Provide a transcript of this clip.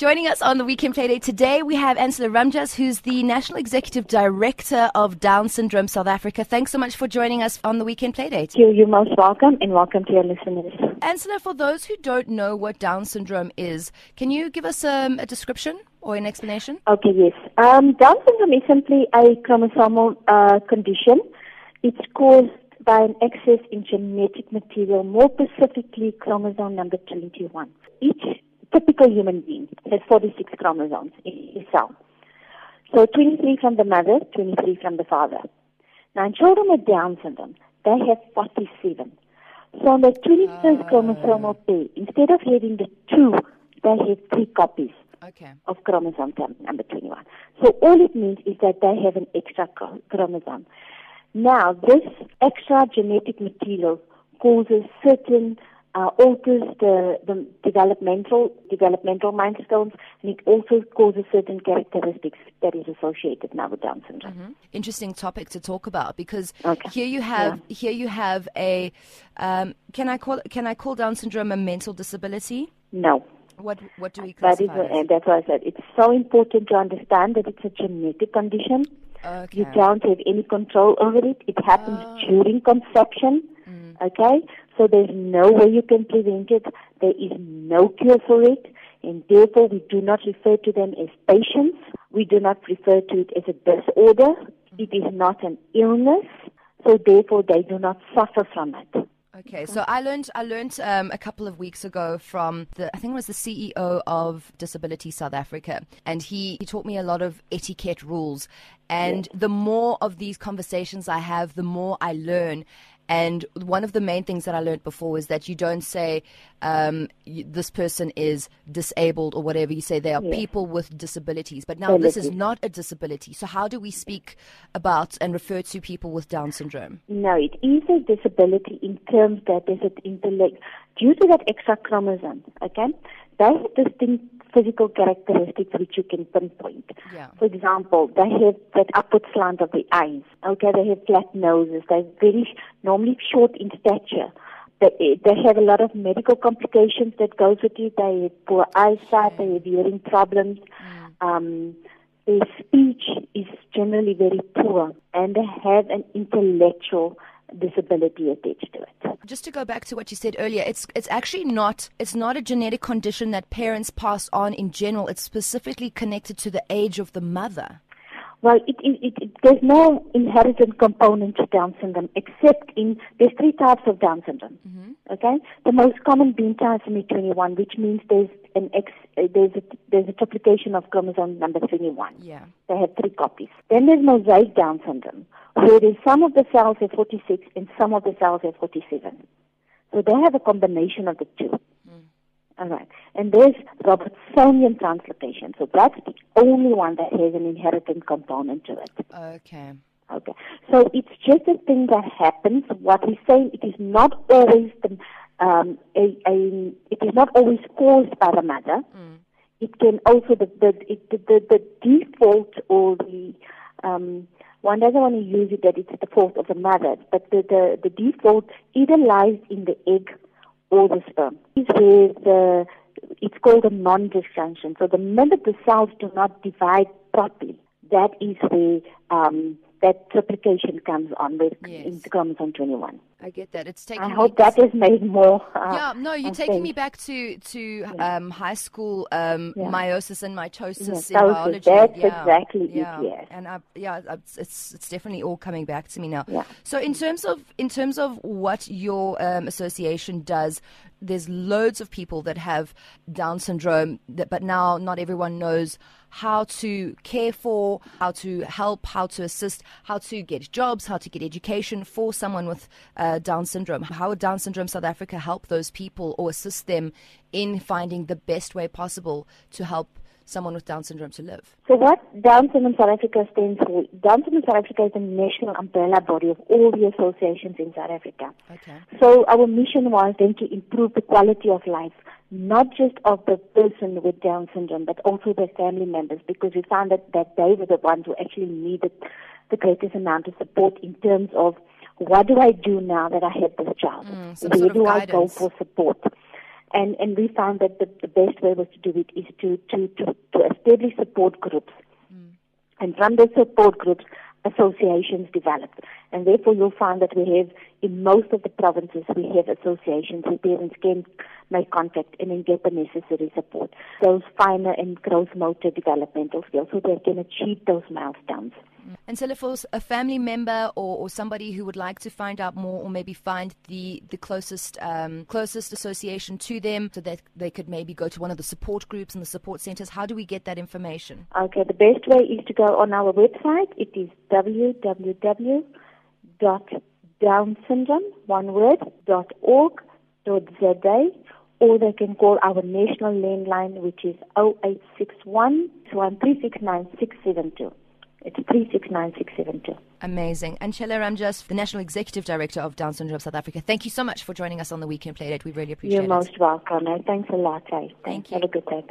Joining us on the Weekend Playdate today, we have Ancella Ramjas, who's the National Executive Director of Down Syndrome South Africa. Thanks so much for joining us on the Weekend Playdate. You, you're most welcome, and welcome to your listeners. Ancella, for those who don't know what Down syndrome is, can you give us um, a description or an explanation? Okay, yes. Um, Down syndrome is simply a chromosomal uh, condition. It's caused by an excess in genetic material, more specifically chromosome number 21. Each typical human being has 46 chromosomes in his cell. So 23 from the mother, 23 from the father. Now in children with Down syndrome, they have 47. So on the 21st Ah. chromosomal pair, instead of having the two, they have three copies Okay. of chromosome number 21. So all it means is that they have an extra chromosome. Now, this extra genetic material causes certain uh, alters the, the developmental developmental milestones, and it also causes certain characteristics that is associated now with Down syndrome. Mhm. Interesting topic to talk about because Okay. here you have here you have a um, can I call can I call Down syndrome a mental disability? No, What what do we that is, classify it and that's why I said it's so important to understand that it's a genetic condition. as? You Okay. don't have any control over it. It happens Ah. during conception. Mm. Okay? So there's no way you can prevent it. There is no cure for it. And therefore, we do not refer to them as patients. We do not refer to it as a disorder. It is not an illness. So therefore, they do not suffer from it. Okay, so I learned I learned um, a couple of weeks ago from the I think it was the CEO of Disability South Africa, and he, he taught me a lot of etiquette rules. And the more of these conversations I have, the more I learn. And one of the main things that I learned before is that you don't say um, this person is disabled or whatever. You say they are Yes. people with disabilities. But now this is not a disability. So how do we speak about and refer to people with Down syndrome? No, it is a disability in terms that there's an intellect due to that extra chromosome. Okay, they have distinct physical characteristics which you can pinpoint. Yeah. For example, they have that upward slant of the eyes. Okay, they have flat noses. They're very normally short in stature. They, they have a lot of medical complications that goes with it. They have poor eyesight. They have hearing problems. Um, their speech is generally very poor, and they have an intellectual disability attached to it. Just to go back to what you said earlier, it's it's actually not it's not a genetic condition that parents pass on in general. It's specifically connected to the age of the mother. Well, it, it, it, there's no inherited component to Down syndrome except in there's three types of Down syndrome. Okay, the most common being trisomy 21, which means there's an X, uh, there's a there's a triplication of chromosome number 21. Yeah. They have three copies. Then there's mosaic Down syndrome, where there's some of the cells have 46 and some of the cells have 47. So they have a combination of the two. All right. And there's Robertsonian translocation. So that's the only one that has an inherited component to it. Okay. Okay. So it's just a thing that happens. What we're saying, it is not always the, um, a, a, it is not always caused by the mother. It can also the the, it, the the the default or the um, one doesn't want to use it that it's the fault of the mother, but the the, the default either lies in the egg or the sperm. Is where the it's called a non-disjunction. So the minute the cells do not divide properly, that is where um, that triplication comes on with Yes. in chromosome 21. I get that. It's taking I hope that has made more. Uh, Yeah, no, you're uh, taking me back to to um, high school um, Yeah. meiosis and mitosis Yes, in biology. that's yeah. exactly it, yeah. yes. And I, yeah, it's, it's it's definitely all coming back to me now. Yeah. So in terms of in terms of what your um, association does, there's loads of people that have Down syndrome, that, but now not everyone knows how to care for, how to help, how to assist, how to get jobs, how to get education for someone with uh, Uh, Down syndrome. How would Down syndrome South Africa help those people or assist them in finding the best way possible to help someone with Down syndrome to live? So what Down Syndrome South Africa stands for, Down Syndrome South Africa is the national umbrella body of all the associations in South Africa. Okay. So our mission was then to improve the quality of life, not just of the person with Down syndrome, but also their family members, because we found that, that they were the ones who actually needed the greatest amount of support in terms of what do I do now that I have this child? Mm, Where do I go for support? And, and we found that the, the best way was to do it is to, to, to, to establish support groups. Mm. And from those support groups, associations developed. And therefore you'll find that we have, in most of the provinces, we have associations where parents can make contact and then get the necessary support. Those finer and gross motor developmental skills so they can achieve those milestones. And so, for a family member or, or somebody who would like to find out more, or maybe find the the closest um, closest association to them, so that they could maybe go to one of the support groups and the support centers. How do we get that information? Okay, the best way is to go on our website. It is www.downsyndrome one word dot org dot za or they can call our national landline, which is 0861 1369672. It's 369672. Amazing. Ancella Ramjas, the National Executive Director of Down Syndrome South Africa, thank you so much for joining us on the Weekend Playdate. We really appreciate You're it. You're most welcome. Eh? Thanks a lot. Eh? Thank you. Have a good day.